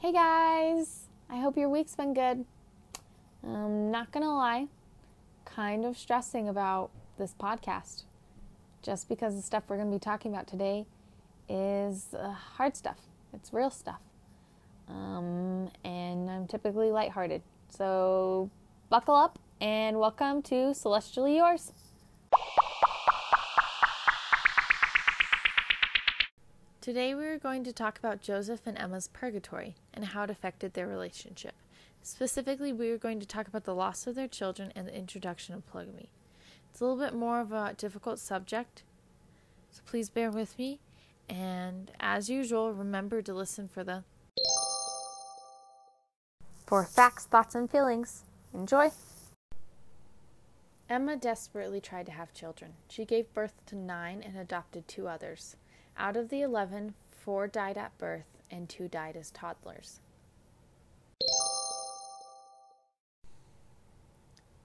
Hey guys! I hope your week's been good. I'm not gonna lie, kind of stressing about this podcast just because the stuff we're gonna be talking about today is uh, hard stuff, it's real stuff. Um, and I'm typically lighthearted. So buckle up and welcome to Celestially Yours. Today we are going to talk about Joseph and Emma's purgatory and how it affected their relationship. Specifically, we are going to talk about the loss of their children and the introduction of polygamy. It's a little bit more of a difficult subject, so please bear with me. And as usual, remember to listen for the for facts, thoughts, and feelings. Enjoy! Emma desperately tried to have children. She gave birth to nine and adopted two others. Out of the 11, four died at birth and two died as toddlers.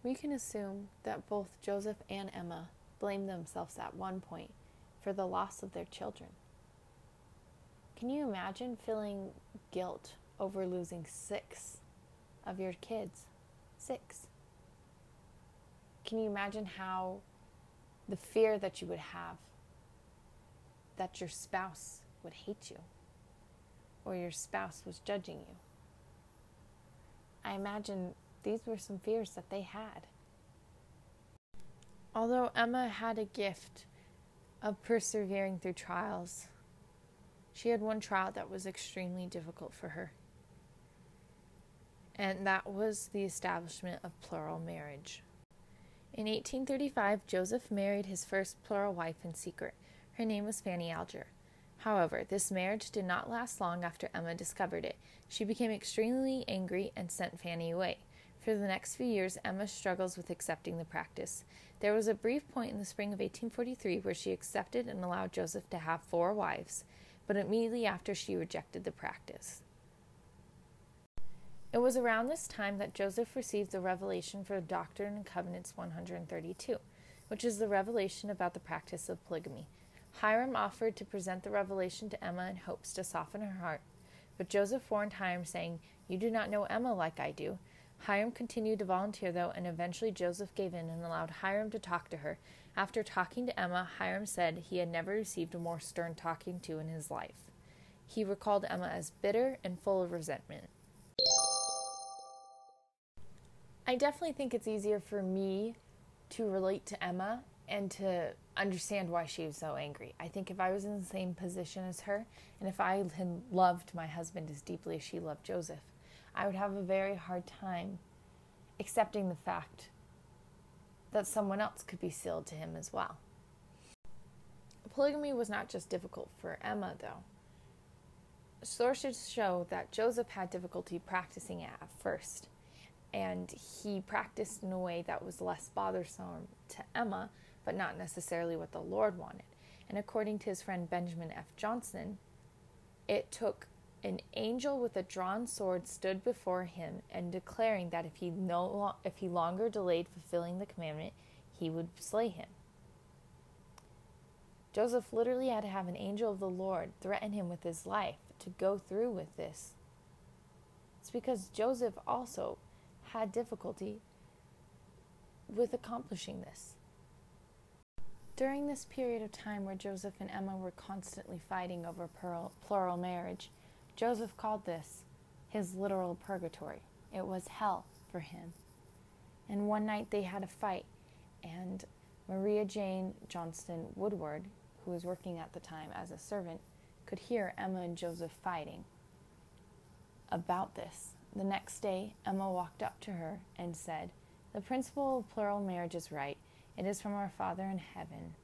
We can assume that both Joseph and Emma blamed themselves at one point for the loss of their children. Can you imagine feeling guilt over losing six of your kids? Six. Can you imagine how the fear that you would have that your spouse would hate you or your spouse was judging you. I imagine these were some fears that they had. Although Emma had a gift of persevering through trials, she had one trial that was extremely difficult for her. And that was the establishment of plural marriage. In 1835, Joseph married his first plural wife in secret her name was Fanny Alger. However, this marriage did not last long after Emma discovered it. She became extremely angry and sent Fanny away. For the next few years, Emma struggles with accepting the practice. There was a brief point in the spring of 1843 where she accepted and allowed Joseph to have four wives, but immediately after she rejected the practice. It was around this time that Joseph received the revelation for Doctrine and Covenants 132, which is the revelation about the practice of polygamy. Hyrum offered to present the revelation to Emma in hopes to soften her heart, but Joseph warned Hyrum, saying, You do not know Emma like I do. Hyrum continued to volunteer, though, and eventually Joseph gave in and allowed Hyrum to talk to her. After talking to Emma, Hyrum said he had never received a more stern talking to in his life. He recalled Emma as bitter and full of resentment. I definitely think it's easier for me to relate to Emma and to understand why she was so angry. I think if I was in the same position as her, and if I had loved my husband as deeply as she loved Joseph, I would have a very hard time accepting the fact that someone else could be sealed to him as well. Polygamy was not just difficult for Emma, though. Sources show that Joseph had difficulty practicing it at first, and he practiced in a way that was less bothersome to Emma but not necessarily what the Lord wanted. And according to his friend Benjamin F. Johnson, it took an angel with a drawn sword stood before him and declaring that if he no if he longer delayed fulfilling the commandment, he would slay him. Joseph literally had to have an angel of the Lord threaten him with his life to go through with this. It's because Joseph also had difficulty with accomplishing this. During this period of time where Joseph and Emma were constantly fighting over plural marriage, Joseph called this his literal purgatory. It was hell for him. And one night they had a fight, and Maria Jane Johnston Woodward, who was working at the time as a servant, could hear Emma and Joseph fighting about this. The next day, Emma walked up to her and said, The principle of plural marriage is right. It is from our Father in heaven.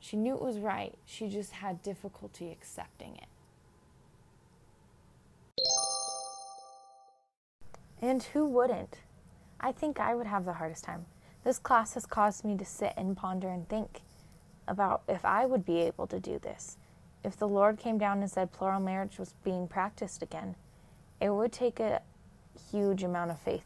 She knew it was right, she just had difficulty accepting it. And who wouldn't? I think I would have the hardest time. This class has caused me to sit and ponder and think about if I would be able to do this. If the Lord came down and said plural marriage was being practiced again, it would take a huge amount of faith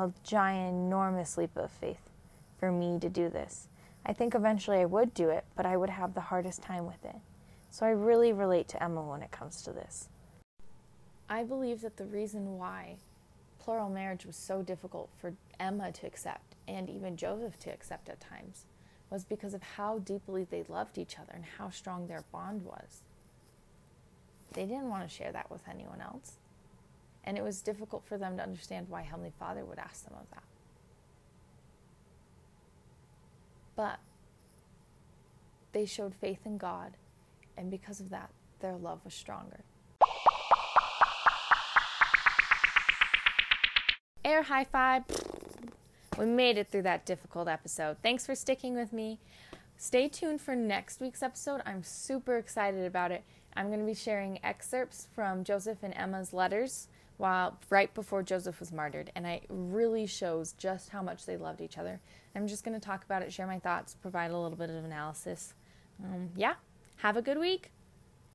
a giant, enormous leap of faith for me to do this. I think eventually I would do it, but I would have the hardest time with it. So I really relate to Emma when it comes to this. I believe that the reason why plural marriage was so difficult for Emma to accept and even Joseph to accept at times was because of how deeply they loved each other and how strong their bond was. They didn't want to share that with anyone else. And it was difficult for them to understand why Heavenly Father would ask them of that. But they showed faith in God, and because of that, their love was stronger. Air high five. We made it through that difficult episode. Thanks for sticking with me. Stay tuned for next week's episode. I'm super excited about it. I'm going to be sharing excerpts from Joseph and Emma's letters while right before Joseph was martyred, and it really shows just how much they loved each other. I'm just going to talk about it, share my thoughts, provide a little bit of analysis. Um, yeah, have a good week.